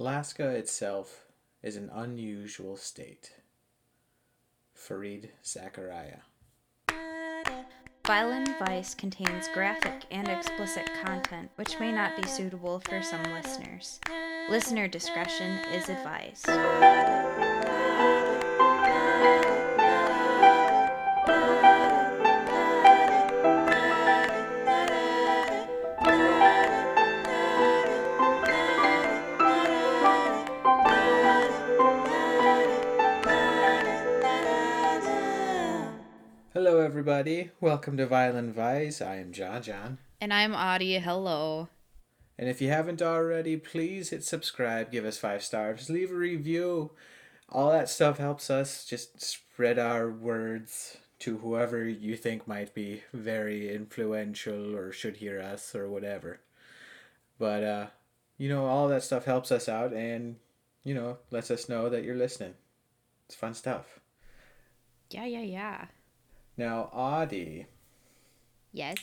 Alaska itself is an unusual state. Fareed Zakaria. Vile and Vice contains graphic and explicit content which may not be suitable for some listeners. Listener discretion is advised. Everybody. Welcome to Vile and Vice. I am Jon John. And I'm Audi. Hello. And if you haven't already, please hit subscribe, give us five stars, leave a review. All that stuff helps us just spread our words to whoever you think might be very influential or should hear us or whatever. But, uh, you know, all that stuff helps us out and, you know, lets us know that you're listening. It's fun stuff. Yeah, yeah, yeah. Now, Audi, Yes.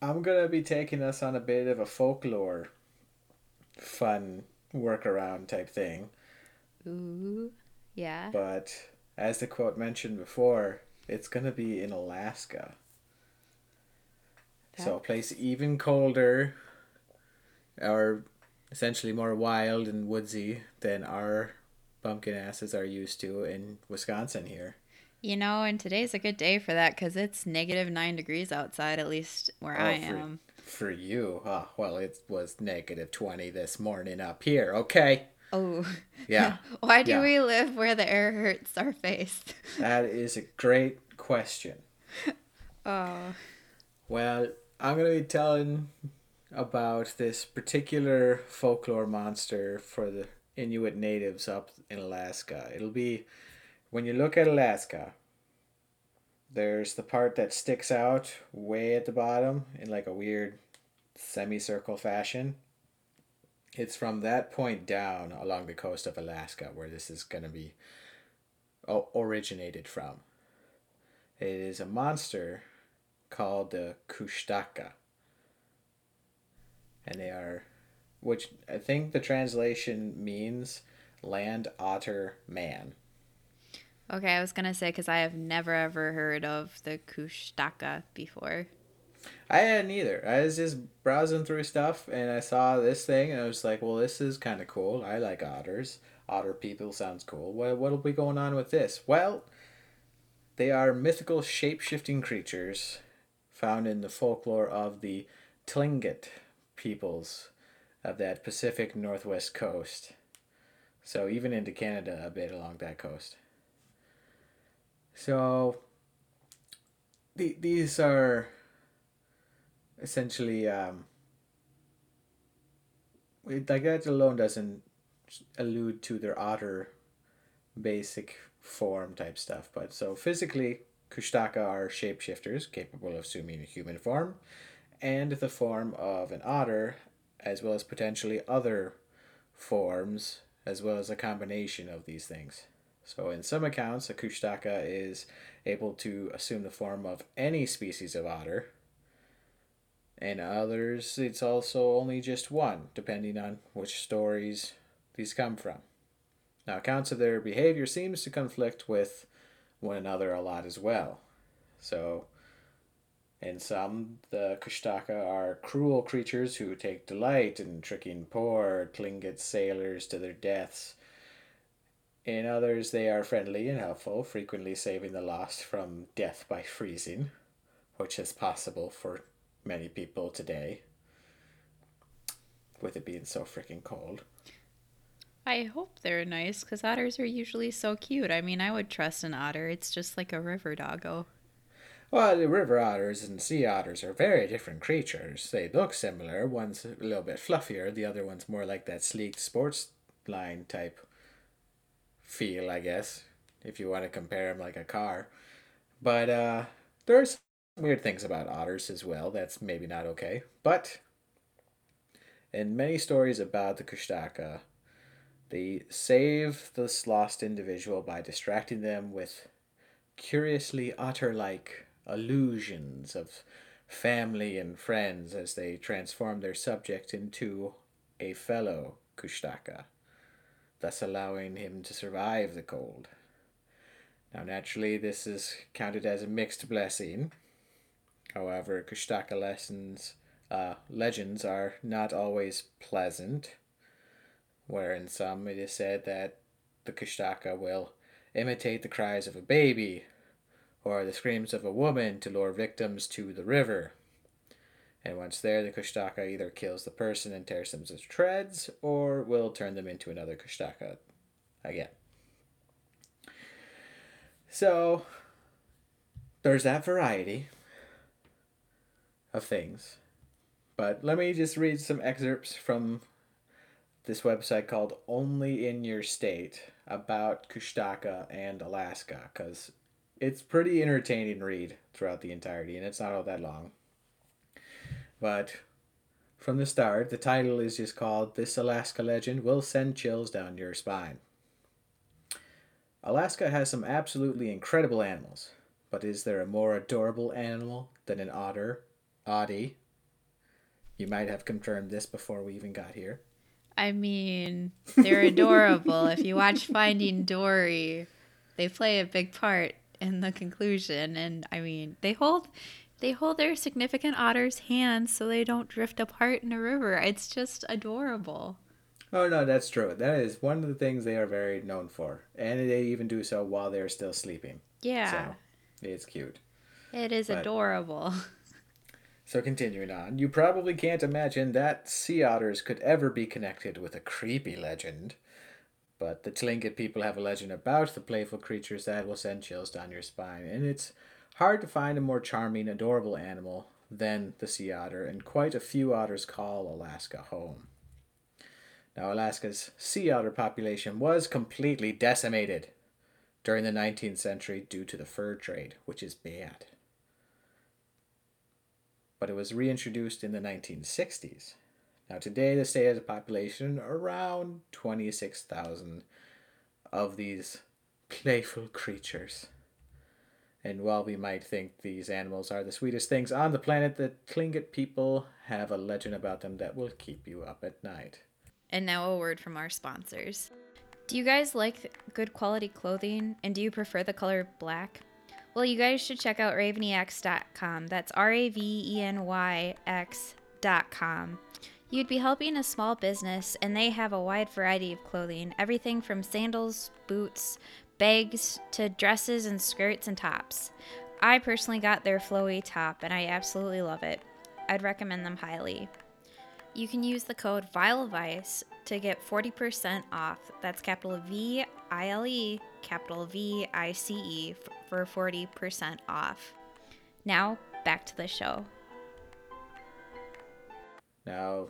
I'm gonna be taking us on a bit of a folklore fun workaround type thing. Ooh. Yeah. But as the quote mentioned before, it's gonna be in Alaska. So a place even colder or essentially more wild and woodsy than our bumpkin asses are used to in Wisconsin here. You know, and today's a good day for that because it's negative nine degrees outside, at least where oh, I Oh, for- am. For you, oh, well, it was negative 20 this morning up here, okay? Oh. Yeah. Why do Yeah. we live where the air hurts our face? That is a great question. Oh. Well, I'm going to be telling about this particular folklore monster for the Inuit natives up in Alaska. It'll be when you look at Alaska, there's the part that sticks out way at the bottom in like a weird semicircle fashion. It's from that point down along the coast of Alaska where this is going to be originated from. It is a monster called the Kushtaka. And they are, which I think the translation means land otter man. Okay, I was to say because I have never ever heard of the Kushtaka before. I hadn't either. I was just browsing through stuff and I saw this thing and I was like, well, this is kind of cool. I like otters. Otter people sounds cool. What, what'll be going on with this? Well, they are mythical shape shifting creatures found in the folklore of the Tlingit peoples of that Pacific Northwest coast. So even into Canada a bit along that coast. So the, these are essentially um, like that alone doesn't allude to their otter basic form type stuff but so physically kushtaka are shapeshifters capable of assuming a human form and the form of an otter as well as potentially other forms as well as a combination of these things so in some accounts a kushtaka is able to assume the form of any species of otter and others it's also only just one, depending on which stories these come from. Now, accounts of their behavior seems to conflict with one another a lot as well. So, in some, the Kushtaka are cruel creatures who take delight in tricking poor Tlingit sailors to their deaths. In others, they are friendly and helpful, frequently saving the lost from death by freezing, which is possible for many people today with it being so freaking cold. I hope they're nice because otters are usually so cute. I mean, I would trust an otter. It's just like a river doggo. Well, the river otters and sea otters are very different creatures. They look similar. One's a little bit fluffier, the other one's more like that sleek sports line type feel, I guess, if you want to compare them like a car. But uh, some weird things about otters as well. That's maybe not okay. But in many stories about the Kushtaka, they save this lost individual by distracting them with curiously otter like illusions of family and friends as they transform their subject into a fellow Kushtaka, thus allowing him to survive the cold. Now, naturally, this is counted as a mixed blessing. However, Kushtaka lessons, uh, legends are not always pleasant, where in some it is said that the Kushtaka will imitate the cries of a baby or the screams of a woman to lure victims to the river. And once there, the Kushtaka either kills the person and tears them to shreds, or will turn them into another Kushtaka again. So, there's that variety of things. But let me just read some excerpts from this website called Only in Your State about Kushtaka and Alaska because it's pretty entertaining read throughout the entirety and it's not all that long. But from the start, the title is just called This Alaska Legend Will Send Chills Down Your Spine. Alaska has some absolutely incredible animals, but is there a more adorable animal than an otter? Audi. You might have confirmed this before we even got here. I mean, they're adorable. if you watch Finding Dory, they play a big part in the conclusion and I mean, they hold they hold their significant otter's hands so they don't drift apart in a river. It's just adorable. Oh no, that's true. That is one of the things they are very known for, and they even do so while they're still sleeping. Yeah, so it's cute. It is but, adorable. So continuing on, you probably can't imagine that sea otters could ever be connected with a creepy legend. But the Tlingit people have a legend about the playful creatures that will send chills down your spine, and it's hard to find a more charming, adorable animal than the sea otter, and quite a few otters call Alaska home. Now, Alaska's sea otter population was completely decimated during the 19th century due to the fur trade, which is bad. But it was reintroduced in the 1960s. Now, today, the state has a population around 26,000 of these playful creatures. And while we might think these animals are the sweetest things on the planet, the Tlingit people have a legend about them that will keep you up at night. And now a word from our sponsors. Do you guys like good quality clothing and do you prefer the color black? Well, you guys should check out ravenyx.com. That's R A V E N Y X.com. You'd be helping a small business, and they have a wide variety of clothing everything from sandals, boots, bags, to dresses and skirts and tops. I personally got their flowy top, and I absolutely love it. I'd recommend them highly. You can use the code VILEVICE to get 40% off. That's capital V I L E, capital V I C E for 40% off. Now, back to the show. Now,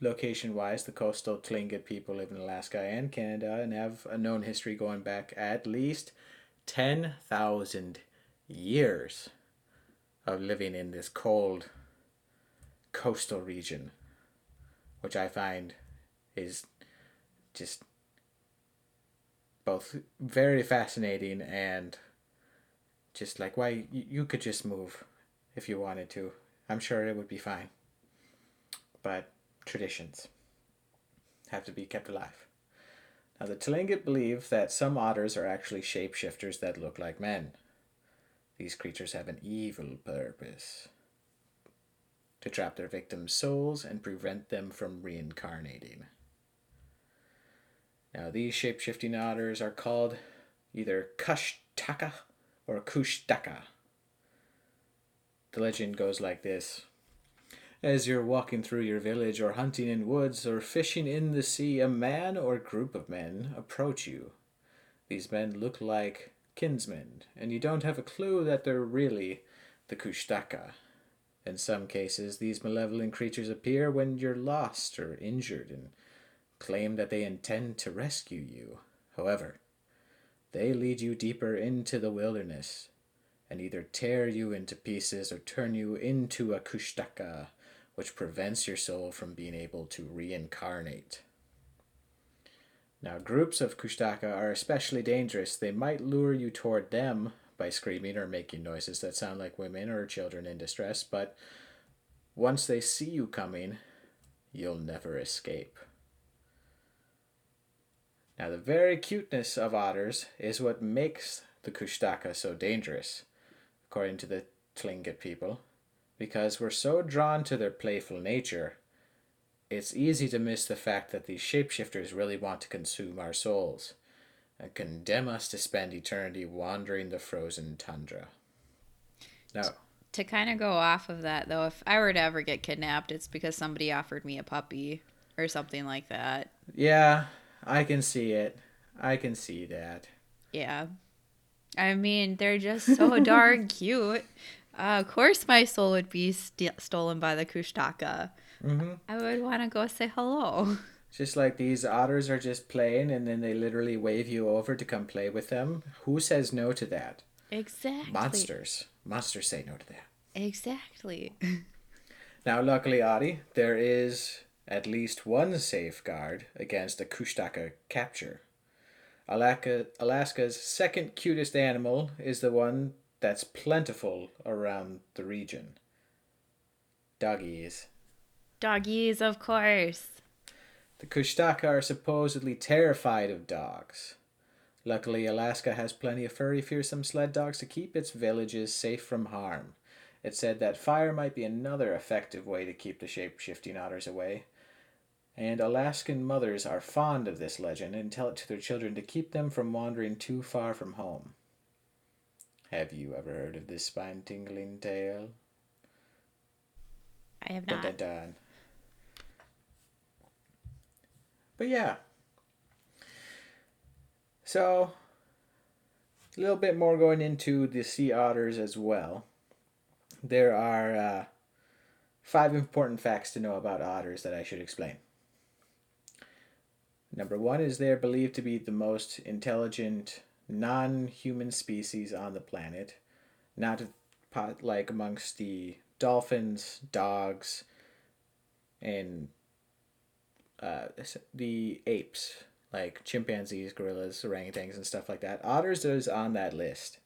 location wise, the coastal Tlingit people live in Alaska and Canada and have a known history going back at least 10,000 years of living in this cold coastal region which I find is just both very fascinating and just like why you could just move if you wanted to. I'm sure it would be fine. But traditions have to be kept alive. Now, the Tlingit believe that some otters are actually shapeshifters that look like men. These creatures have an evil purpose to trap their victims' souls and prevent them from reincarnating. Now, these shape shifting otters are called either Kushtaka or Kushtaka. The legend goes like this As you're walking through your village or hunting in woods or fishing in the sea, a man or group of men approach you. These men look like kinsmen, and you don't have a clue that they're really the Kushtaka. In some cases, these malevolent creatures appear when you're lost or injured and claim that they intend to rescue you. However, they lead you deeper into the wilderness and either tear you into pieces or turn you into a kushtaka, which prevents your soul from being able to reincarnate. Now, groups of kushtaka are especially dangerous. They might lure you toward them by screaming or making noises that sound like women or children in distress, but once they see you coming, you'll never escape. Now, the very cuteness of otters is what makes the Kushtaka so dangerous, according to the Tlingit people, because we're so drawn to their playful nature. It's easy to miss the fact that these shapeshifters really want to consume our souls and condemn us to spend eternity wandering the frozen tundra. Now, to kind of go off of that though, if I were to ever get kidnapped, it's because somebody offered me a puppy or something like that. Yeah, I can see it. I can see that. Yeah. I mean, they're just so darn cute. Uh, of course, my soul would be st- stolen by the Kushtaka. Mm-hmm. I would want to go say hello. Just like these otters are just playing and then they literally wave you over to come play with them. Who says no to that? Exactly. Monsters. Monsters say no to that. Exactly. Now, luckily, Audi, there is at least one safeguard against a Kushtaka capture. Alaska, Alaska's second cutest animal is the one that's plentiful around the region. Doggies. Doggies, of course. The Kushtaka are supposedly terrified of dogs. Luckily, Alaska has plenty of furry, fearsome sled dogs to keep its villages safe from harm. It said that fire might be another effective way to keep the shape shifting otters away. And Alaskan mothers are fond of this legend and tell it to their children to keep them from wandering too far from home. Have you ever heard of this spine tingling tale? I have not. But yeah. So, a little bit more going into the sea otters as well. There are uh, five important facts to know about otters that I should explain. Number one is they're believed to be the most intelligent non human species on the planet, not like amongst the dolphins, dogs, and uh, the apes, like chimpanzees, gorillas, orangutans, and stuff like that. Otters is on that list.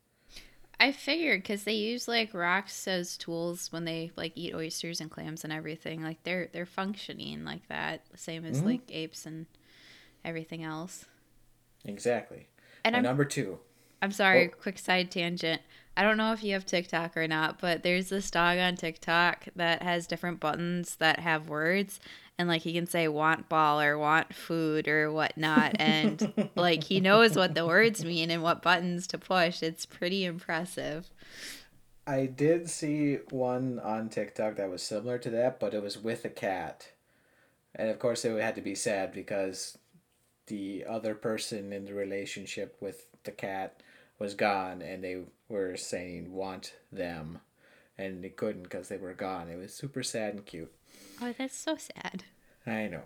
I figured because they use like rocks as tools when they like eat oysters and clams and everything. Like they're they're functioning like that, same as Mhm. like apes and everything else. Exactly. And I'm number two. I'm sorry, Oh. quick side tangent. I don't know if you have TikTok or not, but there's this dog on TikTok that has different buttons that have words, and like he can say "want ball" or "want food" or whatnot, and like he knows what the words mean and what buttons to push. It's pretty impressive. I did see one on TikTok that was similar to that, but it was with a cat. And of course, it had to be sad because the other person in the relationship with the cat was gone and they were saying want them and they couldn't because they were gone. It was super sad and cute. Oh, that's so sad. I know.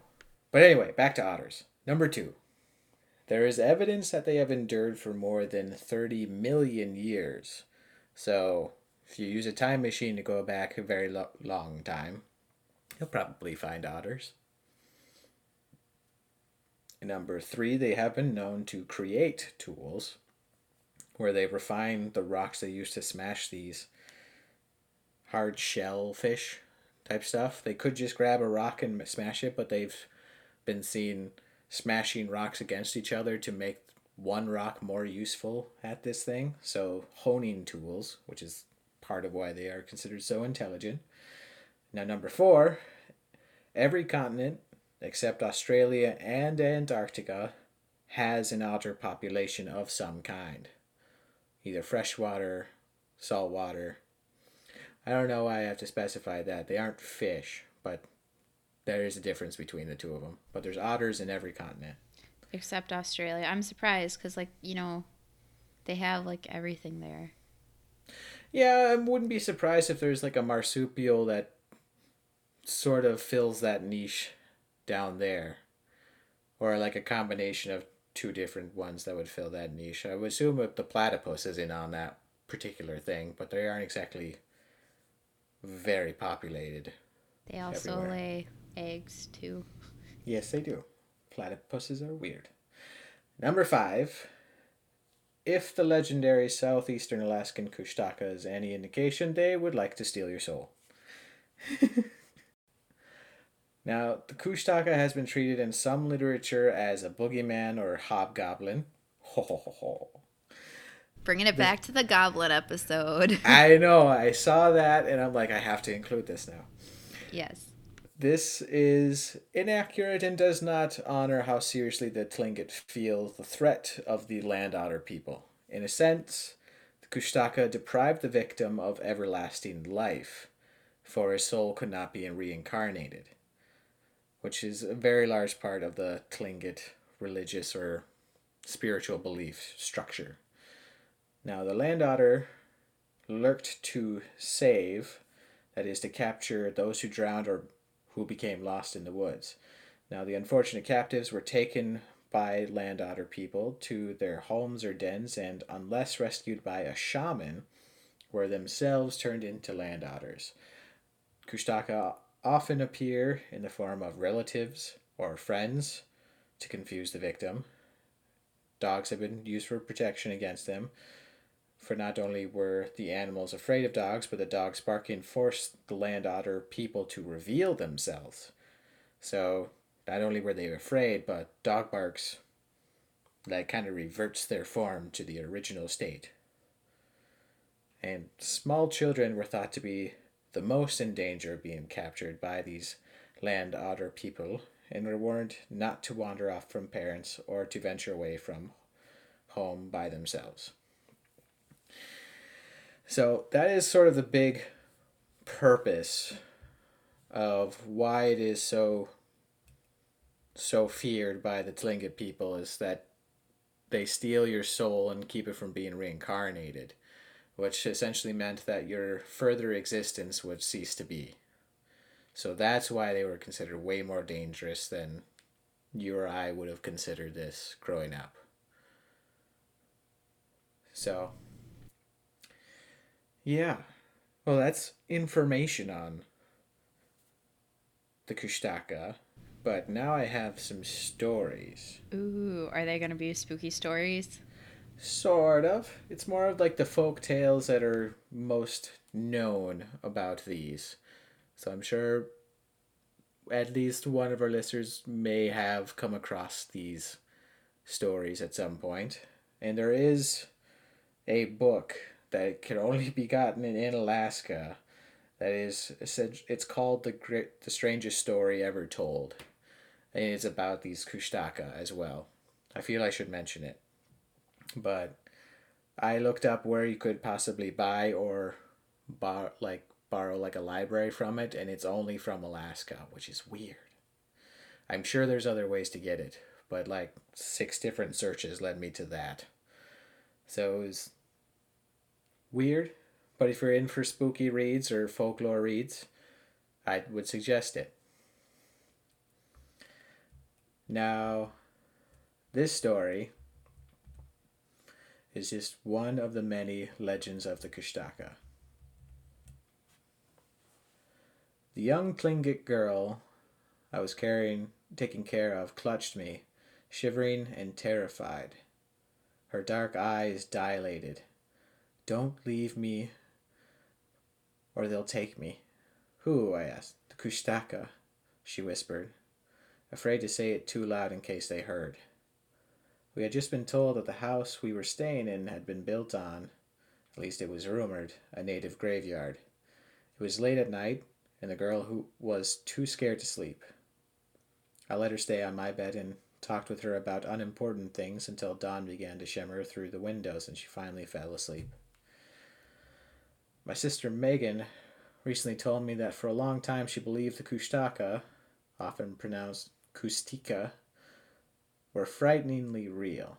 But anyway, back to otters. Number two. There is evidence that they have endured for more than 30 million years. So, if you use a time machine to go back a very lo- long time, you'll probably find otters. Number three, they have been known to create tools where they refine the rocks they use to smash these hard shell fish type stuff. They could just grab a rock and smash it, but they've been seen smashing rocks against each other to make one rock more useful at this thing. So, honing tools, which is part of why they are considered so intelligent. Now, number four, every continent except Australia and Antarctica has an otter population of some kind either freshwater, saltwater. I don't know why I have to specify that. They aren't fish, but there is a difference between the two of them. But there's otters in every continent. Except Australia. I'm surprised because, like, you know, they have like everything there. Yeah, I wouldn't be surprised if there's like a marsupial that sort of fills that niche down there. Or like a combination of two different ones that would fill that niche. I would assume that the platypus is in on that particular thing, but they aren't exactly very populated. They also Everywhere. lay eggs too. Yes, they do. Platypuses are weird. Number five. If the legendary southeastern Alaskan Kushtaka is any indication, they would like to steal your soul. Now, the Kushtaka has been treated in some literature as a boogeyman or hobgoblin. Ho ho ho ho. Bringing it back to the goblin episode. I know, I saw that and I'm like, I have to include this now. yes. This is inaccurate and does not honor how seriously the Tlingit feel the threat of the Land Otter people. In a sense, the Kushtaka deprived the victim of everlasting life, for his soul could not be reincarnated, which is a very large part of the Tlingit religious or spiritual belief structure. Now, the Land Otter lurked to save, that is, to capture those who drowned or who became lost in the woods. Now, the unfortunate captives were taken by land otter people to their homes or dens, and unless rescued by a shaman, were themselves turned into land otters. Kushtaka often appear in the form of relatives or friends to confuse the victim. Dogs have been used for protection against them, for not only were the animals afraid of dogs, but the dogs barking forced the land otter people to reveal themselves. So not only were they afraid, but dog barks that kind of reverts their form to the original state. And small children were thought to be the most in danger of being captured by these land otter people and were warned not to wander off from parents or to venture away from home by themselves. So that is sort of the big purpose of why it is so so feared by the Tlingit people is that they steal your soul and keep it from being reincarnated, which essentially meant that your further existence would cease to be. So that's why they were considered way more dangerous than you or I would have considered this growing up. So yeah. Well, that's information on the Kushtaka, but now I have some stories. Ooh, are they going to be spooky stories? Sort of. It's more of like the folk tales that are most known about these. So I'm sure at least one of our listeners may have come across these stories at some point. And there is a book that can only be gotten in, Alaska. That is, it's called the great, the strangest story ever told, and it's about these Kushtaka as well. I feel I should mention it, but I looked up where you could possibly buy or bar like borrow like a library from it, and it's only from Alaska, which is weird. I'm sure there's other ways to get it, but like six different searches led me to that. So it was weird, but if you're in for spooky reads or folklore reads, I would suggest it. Now, this story is just one of the many legends of the Kushtaka. The young Tlingit girl I was carrying, taking care of, clutched me, shivering and terrified. Her dark eyes dilated, don't leave me, or they'll take me. Who? I asked. The Kushtaka, she whispered, afraid to say it too loud in case they heard. We had just been told that the house we were staying in had been built on, at least it was rumored, a native graveyard. It was late at night, and the girl who was too scared to sleep. I let her stay on my bed and talked with her about unimportant things until dawn began to shimmer through the windows and she finally fell asleep. My sister Megan recently told me that for a long time she believed the Kushtaka, often pronounced Kustika, were frighteningly real,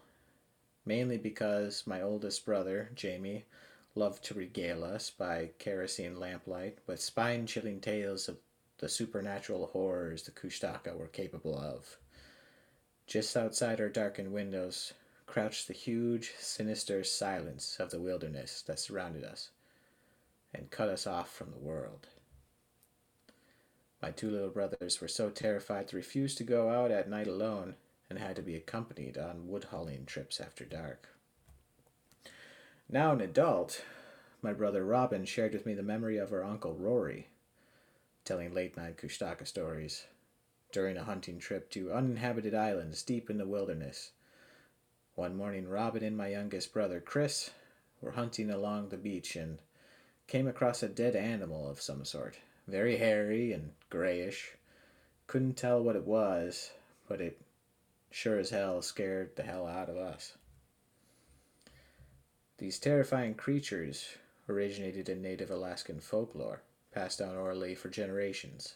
mainly because my oldest brother, Jamie, loved to regale us by kerosene lamplight with spine chilling tales of the supernatural horrors the Kushtaka were capable of. Just outside our darkened windows crouched the huge, sinister silence of the wilderness that surrounded us and cut us off from the world. My two little brothers were so terrified to refuse to go out at night alone and had to be accompanied on wood hauling trips after dark. Now an adult, my brother Robin shared with me the memory of our uncle Rory, telling late night Kushtaka stories, during a hunting trip to uninhabited islands deep in the wilderness. One morning, Robin and my youngest brother, Chris, were hunting along the beach and came across a dead animal of some sort, very hairy and grayish. Couldn't tell what it was, but it sure as hell scared the hell out of us. These terrifying creatures originated in native Alaskan folklore, passed down orally for generations.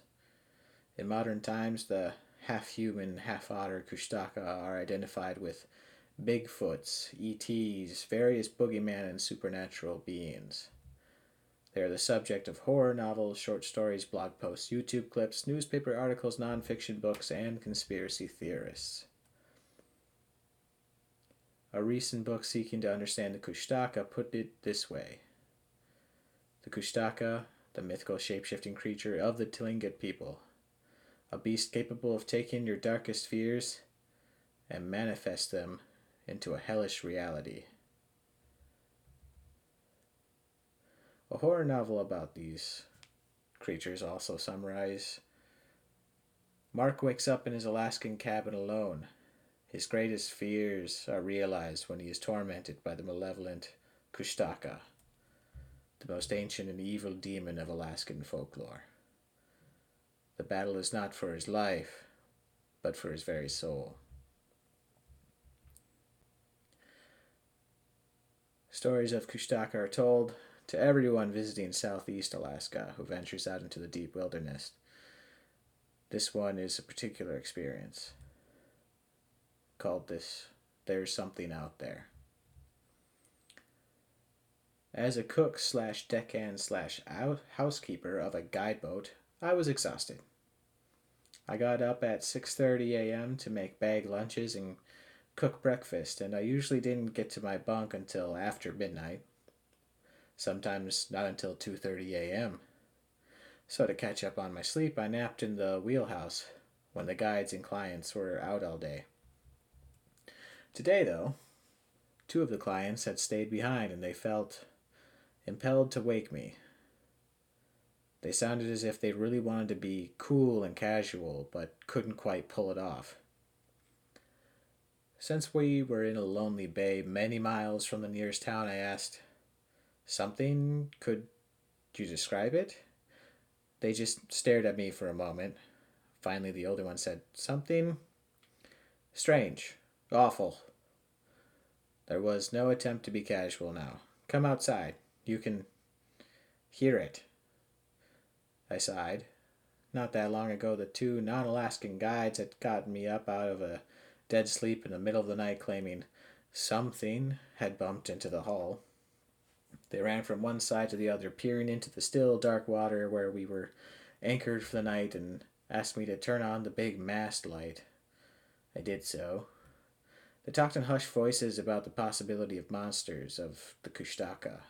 In modern times, the half human, half otter Kushtaka are identified with Bigfoots, ETs, various boogeyman and supernatural beings. They are the subject of horror novels, short stories, blog posts, YouTube clips, newspaper articles, nonfiction books, and conspiracy theorists. A recent book seeking to understand the Kushtaka put it this way The Kushtaka, the mythical shapeshifting creature of the Tlingit people, a beast capable of taking your darkest fears and manifest them into a hellish reality. A horror novel about these creatures also summarize Mark wakes up in his Alaskan cabin alone his greatest fears are realized when he is tormented by the malevolent Kushtaka, the most ancient and evil demon of Alaskan folklore. The battle is not for his life, but for his very soul. Stories of Kushtaka are told to everyone visiting southeast Alaska who ventures out into the deep wilderness. This one is a particular experience called this There's Something Out There. As a cook slash deckhand slash housekeeper of a guide boat, I was exhausted. I got up at 6:30 a.m. to make bag lunches and cook breakfast, and I usually didn't get to my bunk until after midnight. Sometimes not until 2:30 a.m. So to catch up on my sleep, I napped in the wheelhouse when the guides and clients were out all day. Today, though, two of the clients had stayed behind and they felt impelled to wake me. They sounded as if they really wanted to be cool and casual, but couldn't quite pull it off. Since we were in a lonely bay many miles from the nearest town, I asked, Something? Could you describe it? They just stared at me for a moment. Finally, the older one said, Something strange. Awful. There was no attempt to be casual now. Come outside. You can hear it. I sighed. Not that long ago, the two non Alaskan guides had gotten me up out of a dead sleep in the middle of the night, claiming something had bumped into the hull. They ran from one side to the other, peering into the still, dark water where we were anchored for the night, and asked me to turn on the big mast light. I did so. They talked in hushed voices about the possibility of monsters, of the Kushtaka.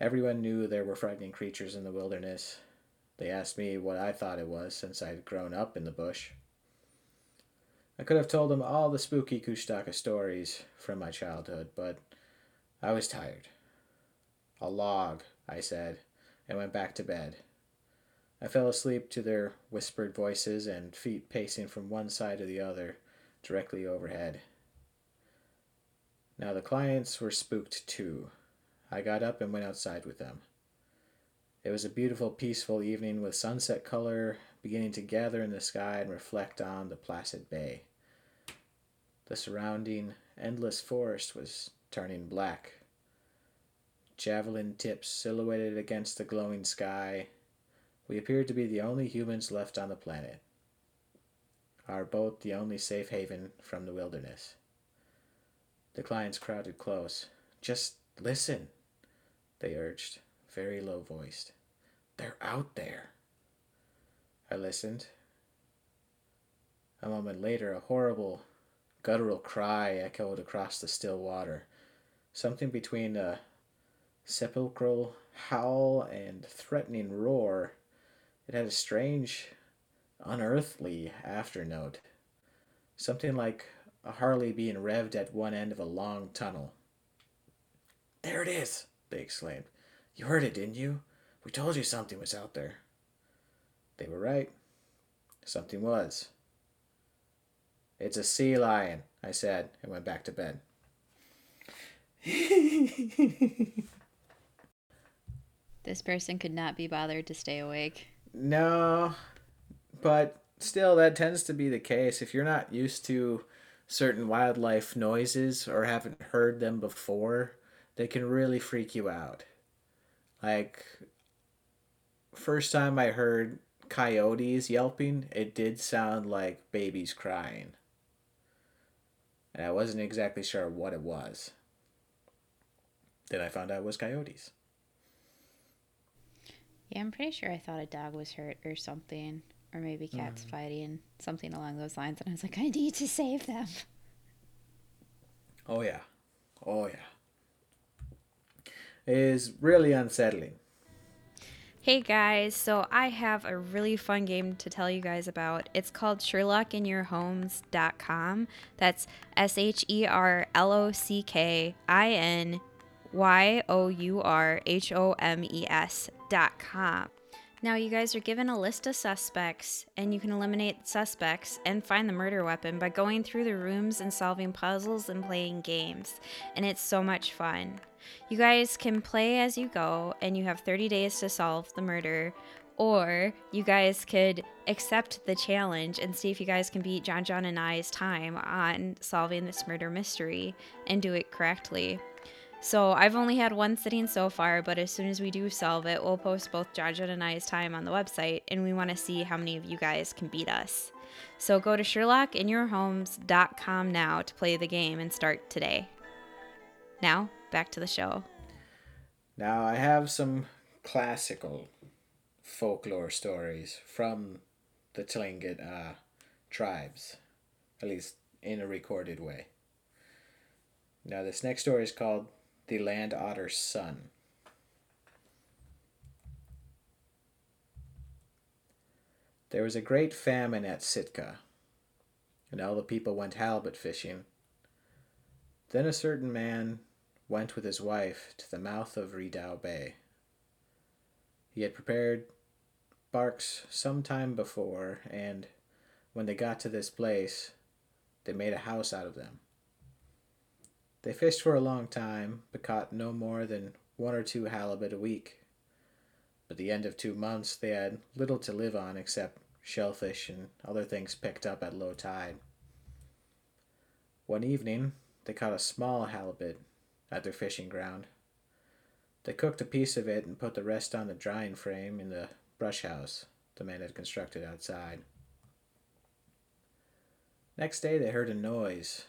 Everyone knew there were frightening creatures in the wilderness. They asked me what I thought it was since I'd grown up in the bush. I could have told them all the spooky Kushtaka stories from my childhood, but I was tired. A log, I said, and went back to bed. I fell asleep to their whispered voices and feet pacing from one side to the other, directly overhead. Now the clients were spooked too. I got up and went outside with them. It was a beautiful, peaceful evening with sunset color beginning to gather in the sky and reflect on the placid bay. The surrounding endless forest was turning black. Javelin tips silhouetted against the glowing sky. We appeared to be the only humans left on the planet. Our boat the only safe haven from the wilderness. The clients crowded close. Just listen, they urged, very low voiced. They're out there. I listened. A moment later, a horrible, guttural cry echoed across the still water, something between a sepulchral howl and threatening roar. It had a strange, unearthly afternote, something like a Harley being revved at one end of a long tunnel. There it is, they exclaimed. You heard it, didn't you? We told you something was out there. They were right. Something was. It's a sea lion, I said, and went back to bed. This person could not be bothered to stay awake. No, but still, that tends to be the case. If you're not used to certain wildlife noises or haven't heard them before, they can really freak you out. Like, first time I heard coyotes yelping, it did sound like babies crying. And I wasn't exactly sure what it was. Then I found out it was coyotes. Yeah, I'm pretty sure I thought a dog was hurt or something. Or maybe cats mm. fighting, something along those lines. And I was like, I need to save them. Oh, yeah. Oh, yeah. It is really unsettling. Hey guys, so I have a really fun game to tell you guys about. It's called SherlockinYourHomes.com. That's S H E R L O C K I N Y O U R H O M E S dot com. Now, you guys are given a list of suspects, and you can eliminate suspects and find the murder weapon by going through the rooms and solving puzzles and playing games. And it's so much fun. You guys can play as you go, and you have 30 days to solve the murder. Or you guys could accept the challenge and see if you guys can beat Jon John and I's time on solving this murder mystery and do it correctly. So I've only had one sitting so far, but as soon as we do solve it, we'll post both John and I's time on the website, and we want to see how many of you guys can beat us. So go to SherlockinYourHomes.com now to play the game and start today. Now, back to the show. Now, I have some classical folklore stories from the Tlingit uh, tribes, at least in a recorded way. Now, this next story is called The Land Otter's Son. There was a great famine at Sitka, and all the people went halibut fishing. Then a certain man went with his wife to the mouth of Redoubt Bay. He had prepared barks some time before, and when they got to this place, they made a house out of them. They fished for a long time, but caught no more than one or two halibut a week. By the end of two months, they had little to live on except shellfish and other things picked up at low tide. One evening, they caught a small halibut at their fishing ground. They cooked a piece of it and put the rest on the drying frame in the brush house the man had constructed outside. Next day, they heard a noise,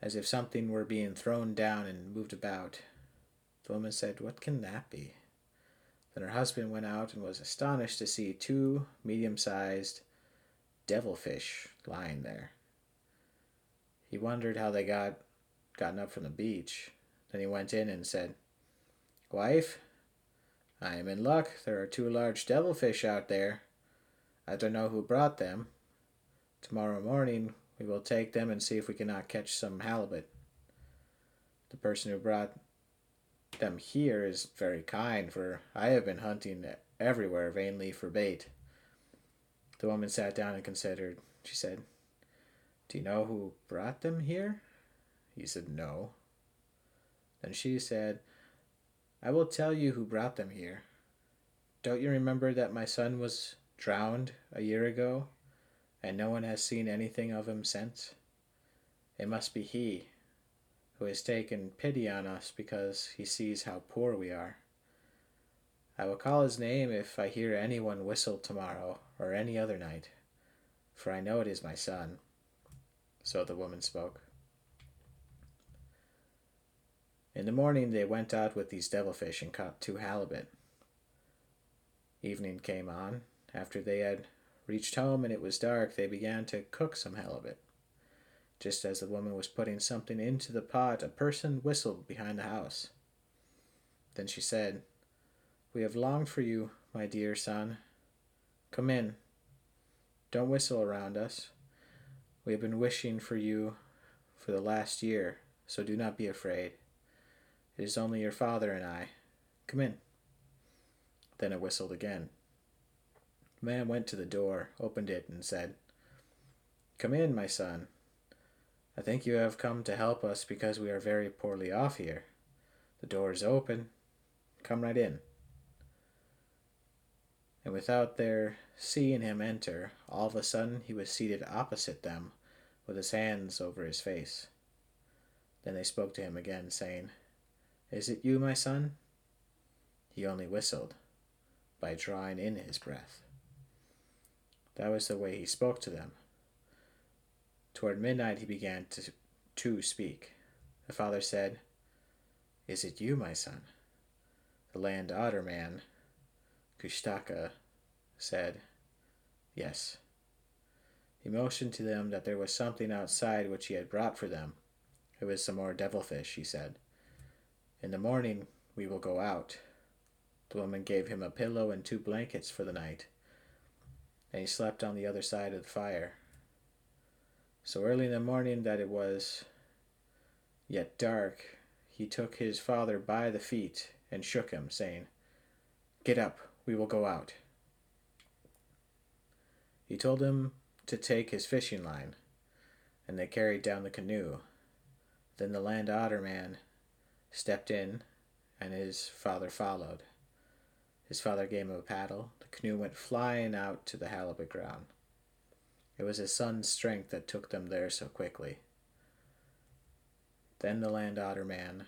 as if something were being thrown down and moved about. The woman said, What can that be? Then her husband went out and was astonished to see two medium sized devilfish lying there. He wondered how they got gotten up from the beach. Then he went in and said, Wife, I am in luck. There are two large devilfish out there. I don't know who brought them. Tomorrow morning we will take them and see if we cannot catch some halibut. The person who brought them here is very kind, for I have been hunting everywhere vainly for bait. The woman sat down and considered. She said, Do you know who brought them here? He said, No. Then she said, I will tell you who brought them here. Don't you remember that my son was drowned a year ago, and no one has seen anything of him since? It must be he who has taken pity on us because he sees how poor we are. I will call his name if I hear anyone whistle tomorrow or any other night, for I know it is my son. So the woman spoke. In the morning they went out with these devilfish and caught two halibut. Evening came on. After they had reached home and it was dark, they began to cook some halibut. Just as the woman was putting something into the pot, a person whistled behind the house. Then she said, We have longed for you, my dear son. Come in. Don't whistle around us. We have been wishing for you for the last year, so do not be afraid. It is only your father and I. Come in. Then it whistled again. The man went to the door, opened it, and said, Come in, my son. I think you have come to help us because we are very poorly off here. The door is open. Come right in. And without their seeing him enter, all of a sudden he was seated opposite them with his hands over his face. Then they spoke to him again, saying, Is it you, my son? He only whistled by drawing in his breath. That was the way he spoke to them. Toward midnight he began to, to speak. The father said, Is it you, my son? The land otter man, Kushtaka, said, Yes. He motioned to them that there was something outside which he had brought for them. It was some more devilfish, he said. In the morning we will go out. The woman gave him a pillow and two blankets for the night, and he slept on the other side of the fire. So early in the morning that it was yet dark, he took his father by the feet and shook him, saying, Get up, we will go out. He told him to take his fishing line, and they carried down the canoe. Then the land otter man stepped in, and his father followed. His father gave him a paddle. Canoe went flying out to the halibut ground. It was his son's strength that took them there so quickly. Then the land otter man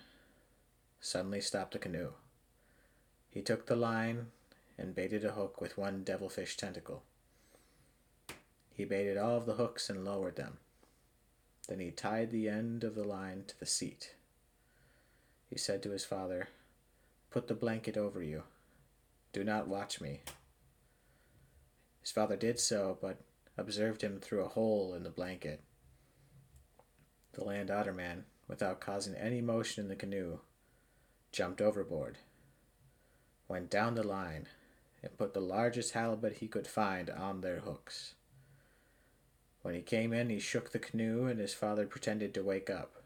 suddenly stopped the canoe. He took the line and baited a hook with one devilfish tentacle. He baited all of the hooks and lowered them. Then he tied the end of the line to the seat. He said to his father, Put the blanket over you. Do not watch me. His father did so, but observed him through a hole in the blanket. The land otter man, without causing any motion in the canoe, jumped overboard, went down the line, and put the largest halibut he could find on their hooks. When he came in, he shook the canoe, and his father pretended to wake up.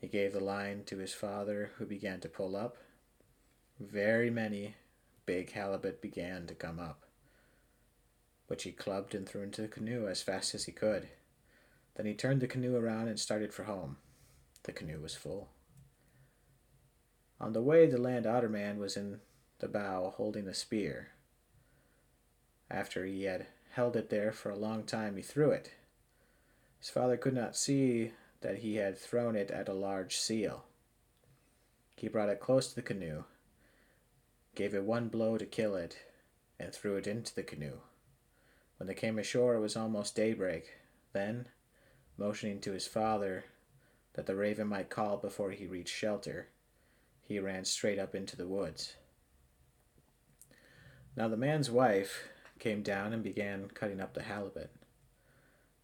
He gave the line to his father, who began to pull up. Very many big halibut began to come up, which he clubbed and threw into the canoe as fast as he could. Then he turned the canoe around and started for home. The canoe was full. On the way, the land otter man was in the bow holding a spear. After he had held it there for a long time, he threw it. His father could not see that he had thrown it at a large seal. He brought it close to the canoe, gave it one blow to kill it, and threw it into the canoe. When they came ashore, it was almost daybreak. Then, motioning to his father that the raven might call before he reached shelter, he ran straight up into the woods. Now, the man's wife came down and began cutting up the halibut.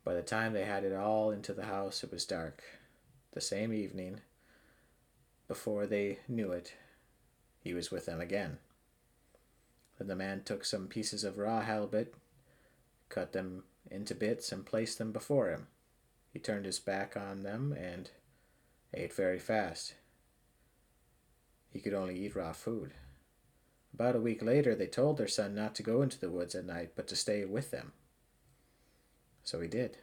By the time they had it all into the house, it was dark. The same evening, before they knew it, he was with them again. Then the man took some pieces of raw halibut, cut them into bits, and placed them before him. He turned his back on them and ate very fast. He could only eat raw food. About a week later, they told their son not to go into the woods at night, but to stay with them. So he did.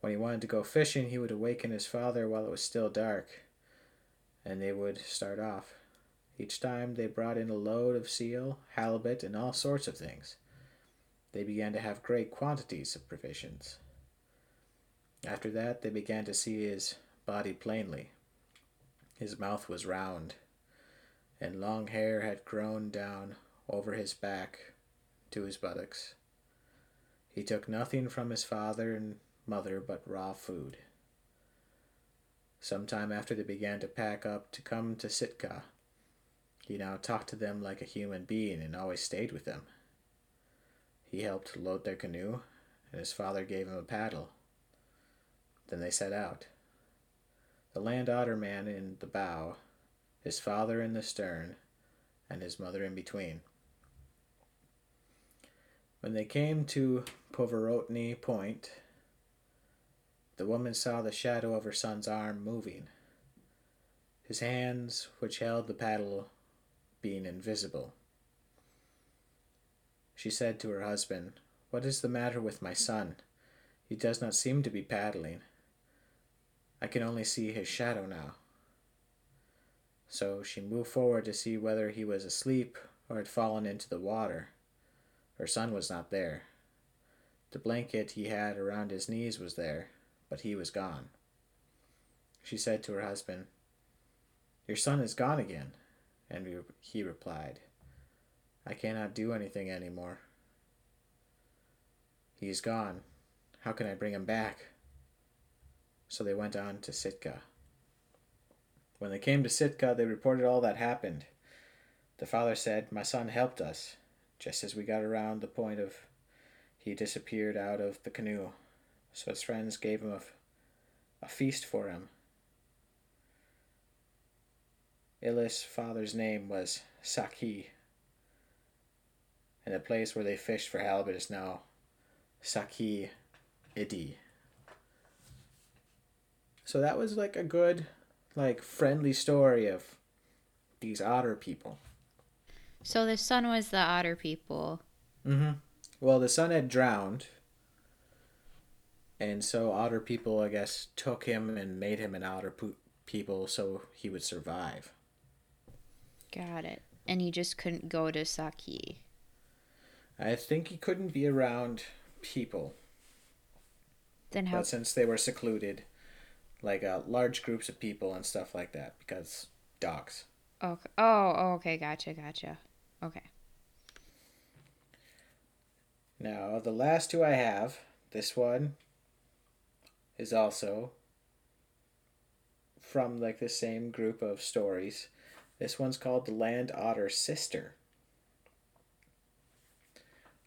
When he wanted to go fishing, he would awaken his father while it was still dark, and they would start off. Each time they brought in a load of seal, halibut, and all sorts of things. They began to have great quantities of provisions. After that, they began to see his body plainly. His mouth was round, and long hair had grown down over his back to his buttocks. He took nothing from his father and mother but raw food. Some time after they began to pack up to come to Sitka, he now talked to them like a human being and always stayed with them. He helped load their canoe, and his father gave him a paddle. Then they set out. The land otter man in the bow his father in the stern, and his mother in between. When they came to Povorotny Point, the woman saw the shadow of her son's arm moving, his hands, which held the paddle, being invisible. She said to her husband, What is the matter with my son? He does not seem to be paddling. I can only see his shadow now. So she moved forward to see whether he was asleep or had fallen into the water. Her son was not there. The blanket he had around his knees was there, but he was gone. She said to her husband, Your son is gone again. And he replied, I cannot do anything any more. He is gone. How can I bring him back? So they went on to Sitka. When they came to Sitka, they reported all that happened. The father said, My son helped us. Just as we got around the point of he disappeared out of the canoe. So his friends gave him a, a feast for him. Illis' father's name was Saki, and the place where they fished for halibut is now Saki Idi. So that was like a good, like friendly story of these otter people. So the son was the otter people. Mm-hmm. Well, the son had drowned, and so otter people, I guess, took him and made him an otter po- people so he would survive. Got it. And he just couldn't go to Saki. I think he couldn't be around people. Then how? But since they were secluded, like uh, large groups of people and stuff like that, because dogs. Okay. Oh, oh, okay. Gotcha. Gotcha. Okay. Now, the last two I have, this one is also from like the same group of stories. This one's called The Land Otter Sister.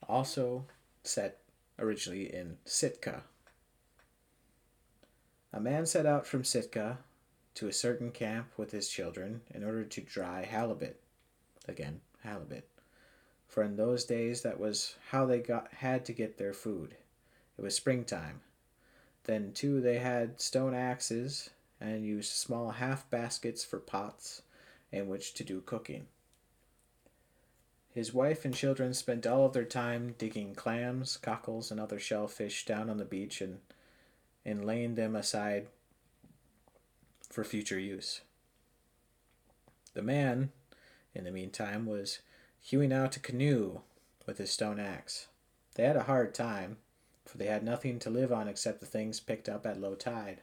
Also set originally in Sitka. A man set out from Sitka to a certain camp with his children in order to dry halibut. Again, halibut. For in those days that was how they got had to get their food. It was springtime. Then too they had stone axes and used small half baskets for pots in which to do cooking. His wife and children spent all of their time digging clams, cockles, and other shellfish down on the beach and, and laying them aside for future use. The man, in the meantime, was hewing out a canoe with his stone axe. They had a hard time, for they had nothing to live on except the things picked up at low tide.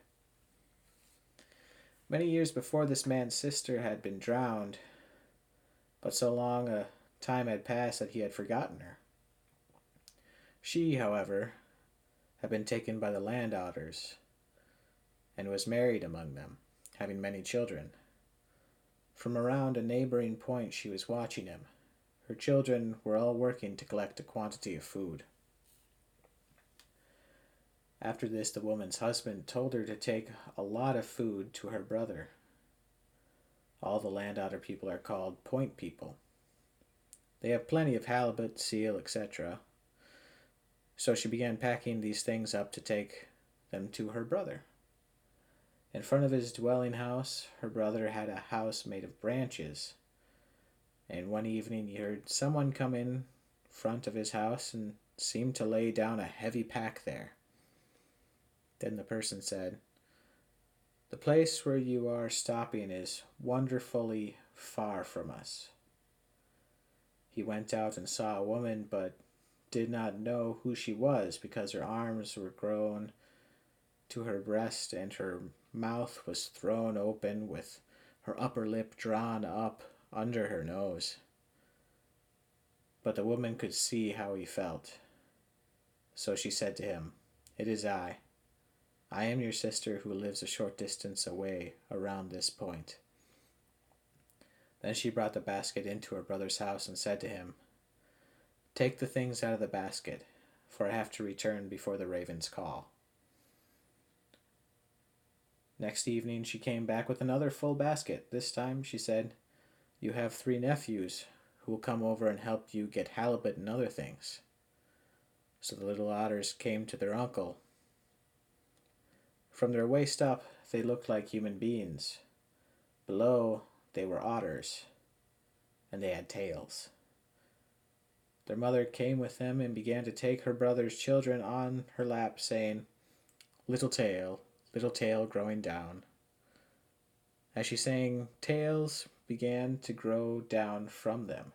Many years before this man's sister had been drowned, but so long a time had passed that he had forgotten her. She, however, had been taken by the land otters and was married among them, having many children. From around a neighboring point she was watching him. Her children were all working to collect a quantity of food. After this, the woman's husband told her to take a lot of food to her brother. All the land otter people are called point people. They have plenty of halibut, seal, etc. So she began packing these things up to take them to her brother. In front of his dwelling house, her brother had a house made of branches. And one evening he heard someone come in front of his house and seemed to lay down a heavy pack there. Then the person said, The place where you are stopping is wonderfully far from us. He went out and saw a woman, but did not know who she was because her arms were grown to her breast and her mouth was thrown open with her upper lip drawn up under her nose. But the woman could see how he felt. So she said to him, It is I. I am your sister who lives a short distance away around this point. Then she brought the basket into her brother's house and said to him, Take the things out of the basket, for I have to return before the ravens call. Next evening she came back with another full basket. This time she said, You have three nephews who will come over and help you get halibut and other things. So the little otters came to their uncle. From their waist up, they looked like human beings. Below, they were otters, and they had tails. Their mother came with them and began to take her brother's children on her lap, saying, Little tail, little tail growing down. As she sang, tails began to grow down from them.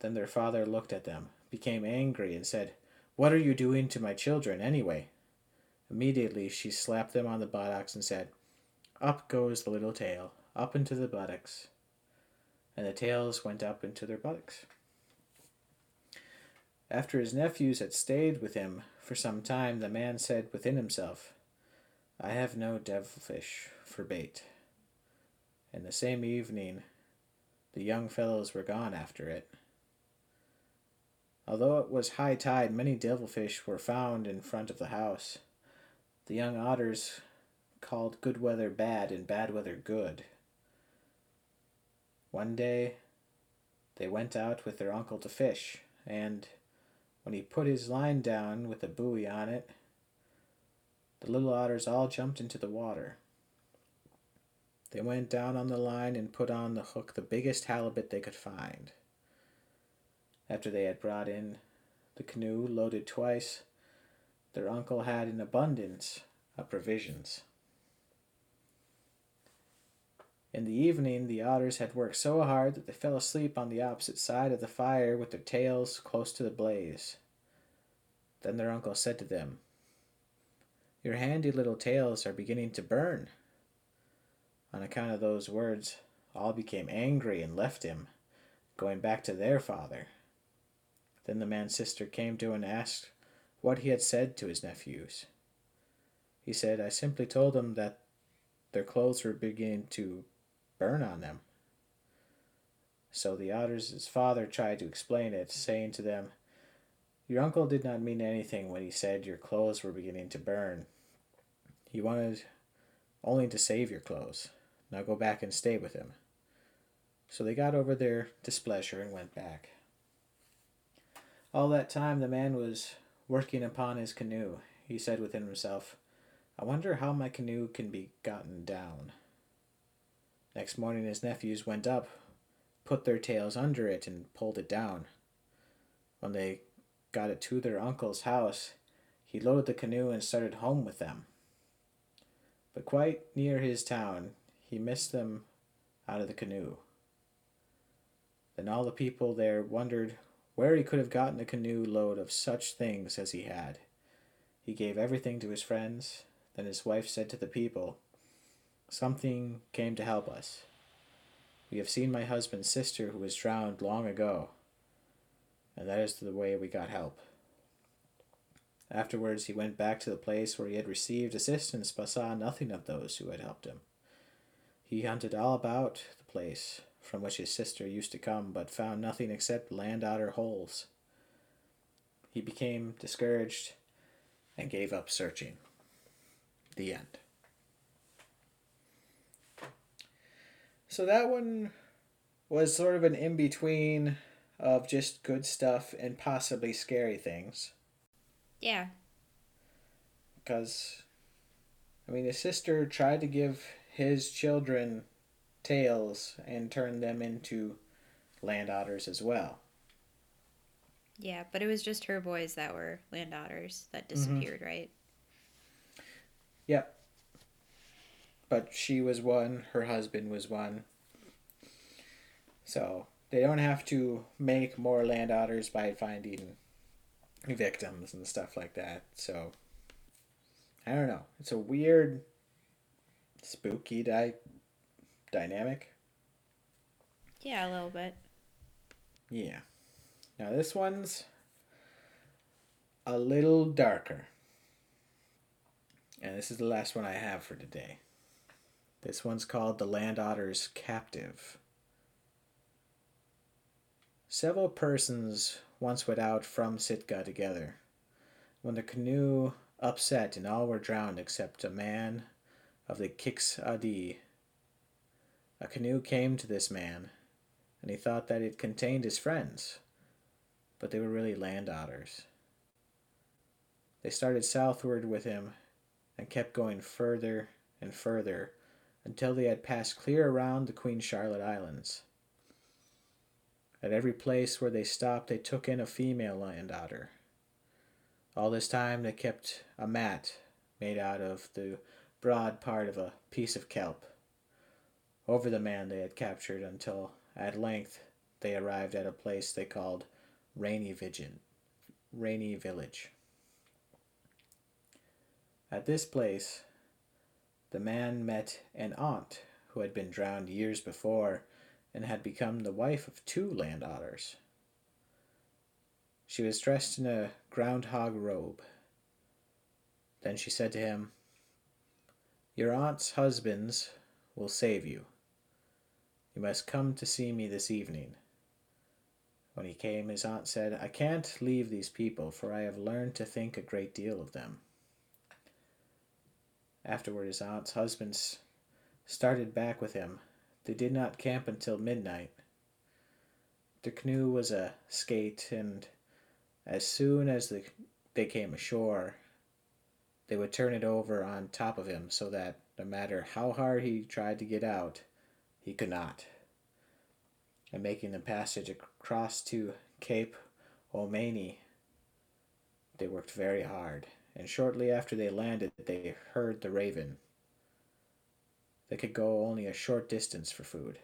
Then their father looked at them, became angry, and said, What are you doing to my children, anyway? Immediately she slapped them on the buttocks and said, Up goes the little tail, up into the buttocks and the tails went up into their buttocks. After his nephews had stayed with him for some time, the man said within himself, I have no devilfish for bait. And the same evening, the young fellows were gone after it. Although it was high tide, many devilfish were found in front of the house. The young otters called good weather bad and bad weather good. One day they went out with their uncle to fish, and when he put his line down with a buoy on it, the little otters all jumped into the water. They went down on the line and put on the hook the biggest halibut they could find. After they had brought in the canoe loaded twice, their uncle had an abundance of provisions. In the evening, the otters had worked so hard that they fell asleep on the opposite side of the fire with their tails close to the blaze. Then their uncle said to them, Your handy little tails are beginning to burn. On account of those words, all became angry and left him, going back to their father. Then the man's sister came to him and asked what he had said to his nephews. He said, I simply told them that their clothes were beginning to burn on them. So the otter's father tried to explain it, saying to them, Your uncle did not mean anything when he said your clothes were beginning to burn. He wanted only to save your clothes. Now go back and stay with him. So they got over their displeasure and went back. All that time the man was working upon his canoe. He said within himself, I wonder how my canoe can be gotten down. Next morning his nephews went up, put their tails under it, and pulled it down. When they got it to their uncle's house, he loaded the canoe and started home with them. But quite near his town, he missed them out of the canoe. Then all the people there wondered where he could have gotten a canoe load of such things as he had. He gave everything to his friends. Then his wife said to the people, Something came to help us. We have seen my husband's sister who was drowned long ago, and that is the way we got help. Afterwards, he went back to the place where he had received assistance, but saw nothing of those who had helped him. He hunted all about the place from which his sister used to come, but found nothing except land otter holes. He became discouraged and gave up searching. The end. So that one was sort of an in between of just good stuff and possibly scary things. Yeah. Because, I mean, his sister tried to give his children tails and turn them into land otters as well. Yeah, but it was just her boys that were land otters that mm-hmm. disappeared, mm-hmm. right? Yep but she was one, her husband was one. So they don't have to make more land otters by finding victims and stuff like that. So I don't know. It's a weird, spooky di- dynamic. Yeah, a little bit. Yeah. Now this one's a little darker. And this is the last one I have for today. This one's called The Land Otter's Captive. Several persons once went out from Sitka together. When the canoe upset and all were drowned except a man of the Kiks-Adee, a canoe came to this man, and he thought that it contained his friends, but they were really land otters. They started southward with him and kept going further and further until they had passed clear around the Queen Charlotte Islands. At every place where they stopped, they took in a female land otter. All this time, they kept a mat made out of the broad part of a piece of kelp over the man they had captured until at length they arrived at a place they called Rainy Vigin, Rainy Village. At this place, the man met an aunt who had been drowned years before and had become the wife of two land otters. She was dressed in a groundhog robe. Then she said to him, Your aunt's husbands will save you. You must come to see me this evening. When he came, his aunt said, I can't leave these people, for I have learned to think a great deal of them. Afterward, his aunt's husbands started back with him. They did not camp until midnight. The canoe was a skate, and as soon as the, they came ashore, they would turn it over on top of him so that no matter how hard he tried to get out, he could not. And making the passage across to Cape Ommaney, they worked very hard, and shortly after they landed, they heard the raven. They could go only a short distance for food.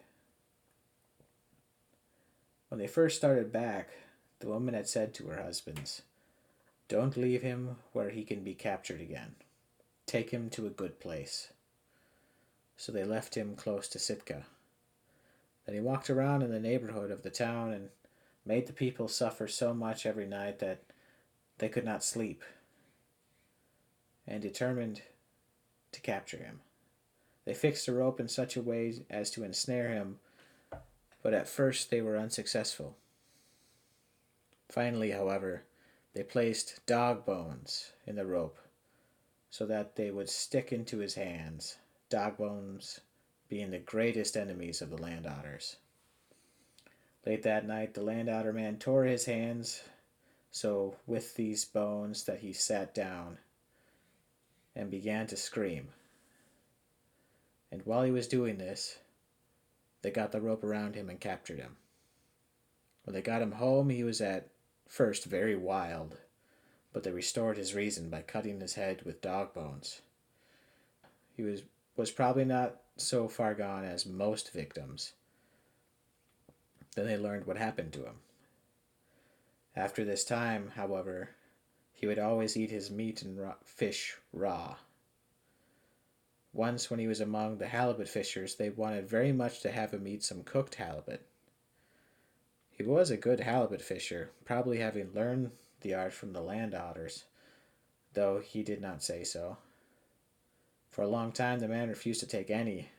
When they first started back, the woman had said to her husbands, Don't leave him where he can be captured again. Take him to a good place so they left him close to Sitka. Then he walked around in the neighborhood of the town and made the people suffer so much every night that they could not sleep, and determined to capture him. They fixed a rope in such a way as to ensnare him, but at first they were unsuccessful. Finally, however, they placed dog bones in the rope so that they would stick into his hands dog bones being the greatest enemies of the land otters. Late that night, the land otter man tore his hands so with these bones that he sat down and began to scream. And while he was doing this, they got the rope around him and captured him. When they got him home, he was at first very wild, but they restored his reason by cutting his head with dog bones. He was was probably not so far gone as most victims. Then they learned what happened to him. After this time, however, he would always eat his meat and fish raw. Once, when he was among the halibut fishers, they wanted very much to have him eat some cooked halibut. He was a good halibut fisher, probably having learned the art from the land otters, though he did not say so. For a long time the man refused to take any,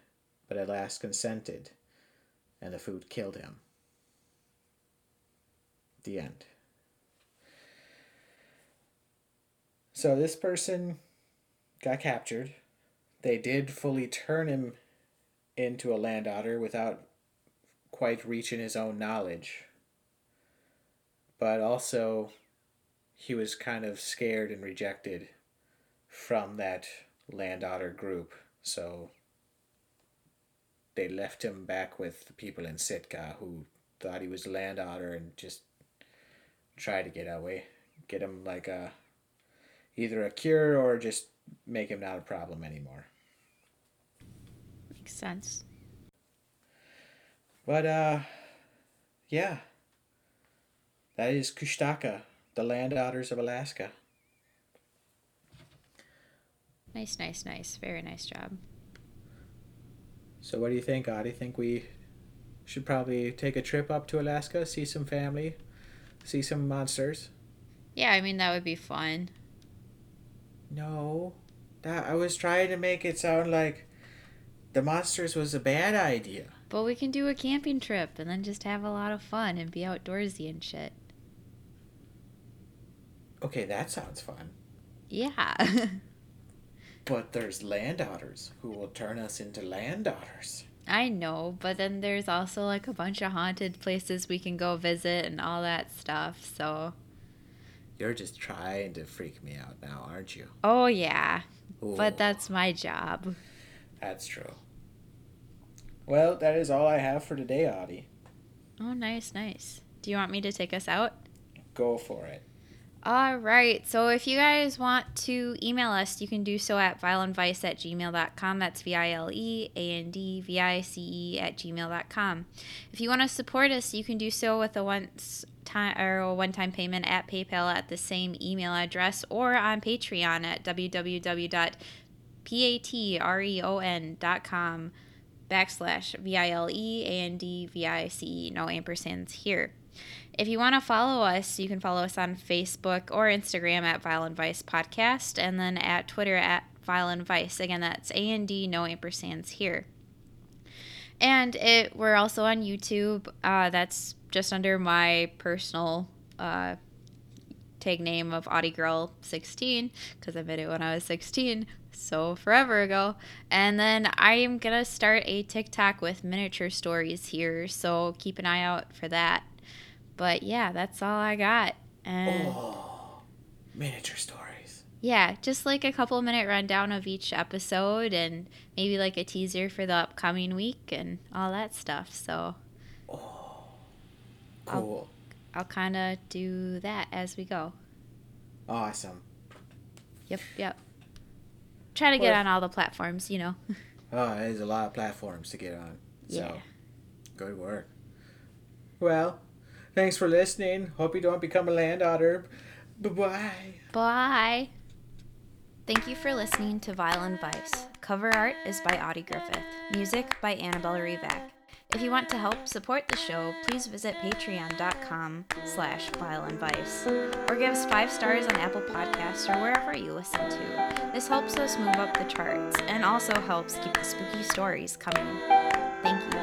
but at last consented, and the food killed him. The end. So this person got captured. They did fully turn him into a land otter without quite reaching his own knowledge. But also, he was kind of scared and rejected from that land otter group. So they left him back with the people in Sitka who thought he was land otter and just tried to get away, get him like a either a cure or just make him not a problem anymore. Makes sense. But uh yeah. That is Kushtaka, the land otters of Alaska. Nice, nice, nice. Very nice job. So, what do you think, Odd? Do you think we should probably take a trip up to Alaska, see some family, see some monsters? Yeah, I mean, that would be fun. No. That I was trying to make it sound like the monsters was a bad idea. But we can do a camping trip and then just have a lot of fun and be outdoorsy and shit. Okay, that sounds fun. Yeah. But there's land otters who will turn us into land otters. I know, but then there's also like a bunch of haunted places we can go visit and all that stuff, so. You're just trying to freak me out now, aren't you? Oh, yeah. Ooh. But that's my job. That's true. Well, that is all I have for today, Audi. Oh, nice, nice. Do you want me to take us out? Go for it. All right. So if you guys want to email us, you can do so at vileandvice at gmail.com. That's V I L E A N D V I C E at gmail.com. If you want to support us, you can do so with a once time or one-time payment at PayPal at the same email address or on Patreon at www.patreon.com backslash V-I-L-E-A-N-D-V-I-C-E, no ampersands here. If you want to follow us, you can follow us on Facebook or Instagram at Vile and Vice Podcast and then at Twitter at Vile and Vice. Again, that's A-N-D, no ampersands here. And it we're also on YouTube. Uh, that's just under my personal uh, tag name of Audie Girl 16 because I made it when I was 16, so forever ago. And then I am gonna start a TikTok with miniature stories here, so keep an eye out for that. But yeah, that's all I got. And Oh, miniature stories. yeah, just like a couple minute rundown of each episode and maybe like a teaser for the upcoming week and all that stuff. So Cool. I'll kind of do that as we go. Awesome. Yep, yep. Try to get Well- on all the platforms, you know. Oh, there's a lot of platforms to get on. So, Yeah. good work. Well, thanks for listening. Hope you don't become a land otter. Bye bye. Bye. Thank you for listening to Vile and Vice. Cover art is by Audi Griffith. Music by Annabelle Revac. If you want to help support the show, please visit patreon.com slash vileandvice or give us five stars on Apple Podcasts or wherever you listen to. This helps us move up the charts and also helps keep the spooky stories coming. Thank you.